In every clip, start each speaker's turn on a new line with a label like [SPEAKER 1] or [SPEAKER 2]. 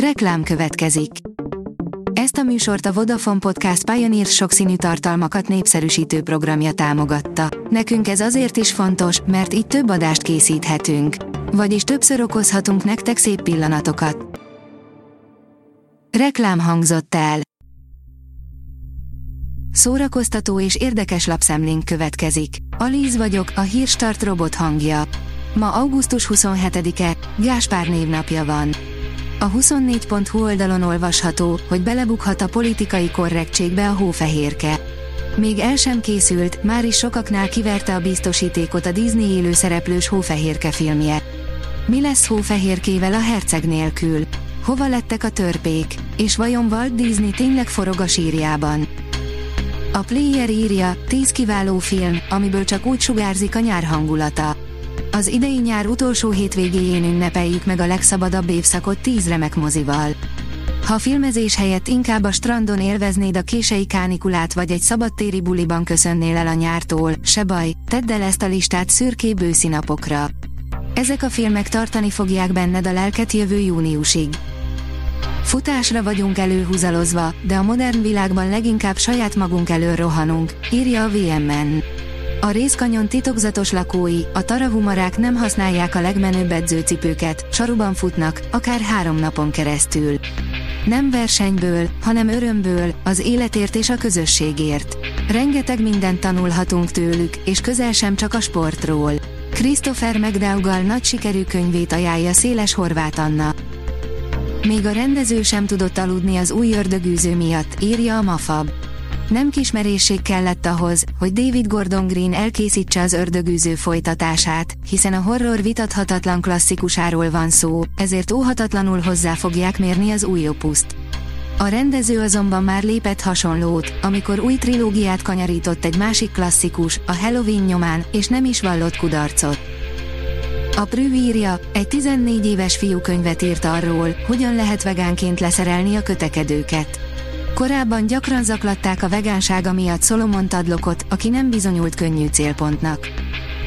[SPEAKER 1] Reklám következik. Ezt a műsort a Vodafone Podcast Pioneer sokszínű tartalmakat népszerűsítő programja támogatta. Nekünk ez azért is fontos, mert így több adást készíthetünk. Vagyis többször okozhatunk nektek szép pillanatokat. Reklám hangzott el. Szórakoztató és érdekes lapszemlénk következik. Alíz vagyok, a hírstart robot hangja. Ma augusztus 27-e, Gáspár névnapja van. A 24.hu oldalon olvasható, hogy belebukhat a politikai korrektségbe a hófehérke. Még el sem készült, már is sokaknál kiverte a biztosítékot a Disney élőszereplős hófehérke filmje. Mi lesz hófehérkével a herceg nélkül? Hova lettek a törpék? És vajon Walt Disney tényleg forog a sírjában? A Player írja, 10 kiváló film, amiből csak úgy sugárzik a nyár hangulata. Az idei nyár utolsó hétvégéjén ünnepeljük meg a legszabadabb évszakot tíz remek mozival. Ha filmezés helyett inkább a strandon élveznéd a kései kánikulát vagy egy szabadtéri buliban köszönnél el a nyártól, se baj, tedd el ezt a listát szürkébb őszi. Ezek a filmek tartani fogják benned a lelket jövő júniusig. Futásra vagyunk előhúzalozva, de a modern világban leginkább saját magunk elől rohanunk, írja a VMN. A részkanyon titokzatos lakói, a tarahumarák nem használják a legmenőbb edzőcipőket, saruban futnak, akár három napon keresztül. Nem versenyből, hanem örömből, az életért és a közösségért. Rengeteg mindent tanulhatunk tőlük, és közel sem csak a sportról. Christopher McDougall nagy sikerű könyvét ajánlja Széles Horváth Anna. Még a rendező sem tudott aludni az új ördögűző miatt, írja a Mafab. Nem kismerészség kellett ahhoz, hogy David Gordon Green elkészítse az ördögűző folytatását, hiszen a horror vitathatatlan klasszikusáról van szó, ezért óhatatlanul hozzá fogják mérni az új opuszt. A rendező azonban már lépett hasonlót, amikor új trilógiát kanyarított egy másik klasszikus, a Halloween nyomán, és nem is vallott kudarcot. A Prű egy 14 éves fiú könyvet írt arról, hogyan lehet vegánként leszerelni a kötekedőket. Korábban gyakran zaklatták a vegánsága miatt Solomon Tadlokot, aki nem bizonyult könnyű célpontnak.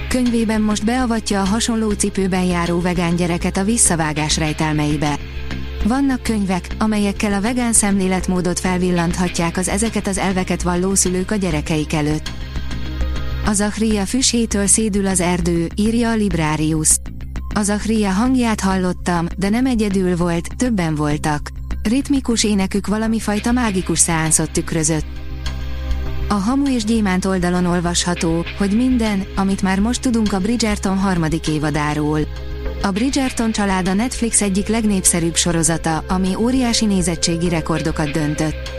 [SPEAKER 1] Könyvében most beavatja a hasonló cipőben járó vegán gyereket a visszavágás rejtelmeibe. Vannak könyvek, amelyekkel a vegán szemléletmódot felvillanthatják az ezeket az elveket valló szülők a gyerekeik előtt. Az Achria füsétől szédül az erdő, írja a Librarius. Az Achria hangját hallottam, de nem egyedül volt, többen voltak. Ritmikus énekük valami fajta mágikus szeánszot tükrözött. A Hamu és Gyémánt oldalon olvasható, hogy minden, amit már most tudunk a Bridgerton harmadik évadáról. A Bridgerton család a Netflix egyik legnépszerűbb sorozata, ami óriási nézettségi rekordokat döntött.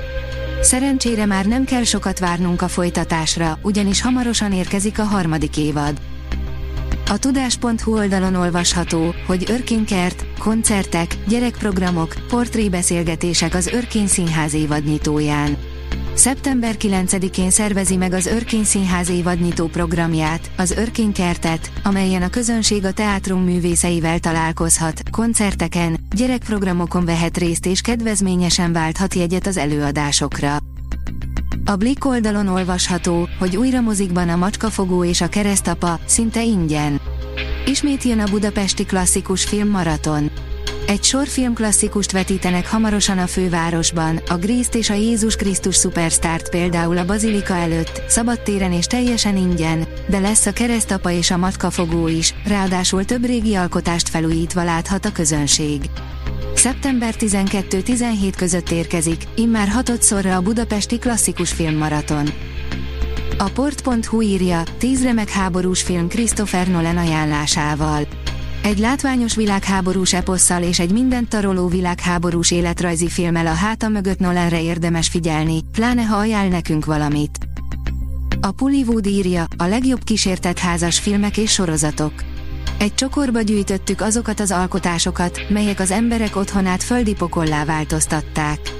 [SPEAKER 1] Szerencsére már nem kell sokat várnunk a folytatásra, ugyanis hamarosan érkezik a harmadik évad. A tudás.hu oldalon olvasható, hogy Örkénkert, koncertek, gyerekprogramok, portrébeszélgetések az Örkény Színház évadnyitóján. Szeptember 9-én szervezi meg az Örkény Színház évadnyitó programját, az Örkénykertet, amelyen a közönség a teátrum művészeivel találkozhat, koncerteken, gyerekprogramokon vehet részt és kedvezményesen válthat jegyet az előadásokra. A Blick oldalon olvasható, hogy újra mozikban a Macskafogó és a Keresztapa, szinte ingyen. Ismét jön a budapesti klasszikus film Maraton. Egy sor filmklasszikust vetítenek hamarosan a fővárosban, a Grízt és a Jézus Krisztus szupersztárt például a Bazilika előtt, szabadtéren és teljesen ingyen, de lesz a keresztapa és a matkafogó is, ráadásul több régi alkotást felújítva láthat a közönség. Szeptember 12-17 között érkezik, immár hatodszorra a budapesti klasszikus filmmaraton. A port.hu írja, 10 remek háborús film Christopher Nolan ajánlásával. Egy látványos világháborús eposszal és egy mindent taroló világháborús életrajzi filmmel a háta mögött Nolanre érdemes figyelni, pláne ha ajánl nekünk valamit. A Pullywood írja, a legjobb kísértett házas filmek és sorozatok. Egy csokorba gyűjtöttük azokat az alkotásokat, melyek az emberek otthonát földi pokollá változtatták.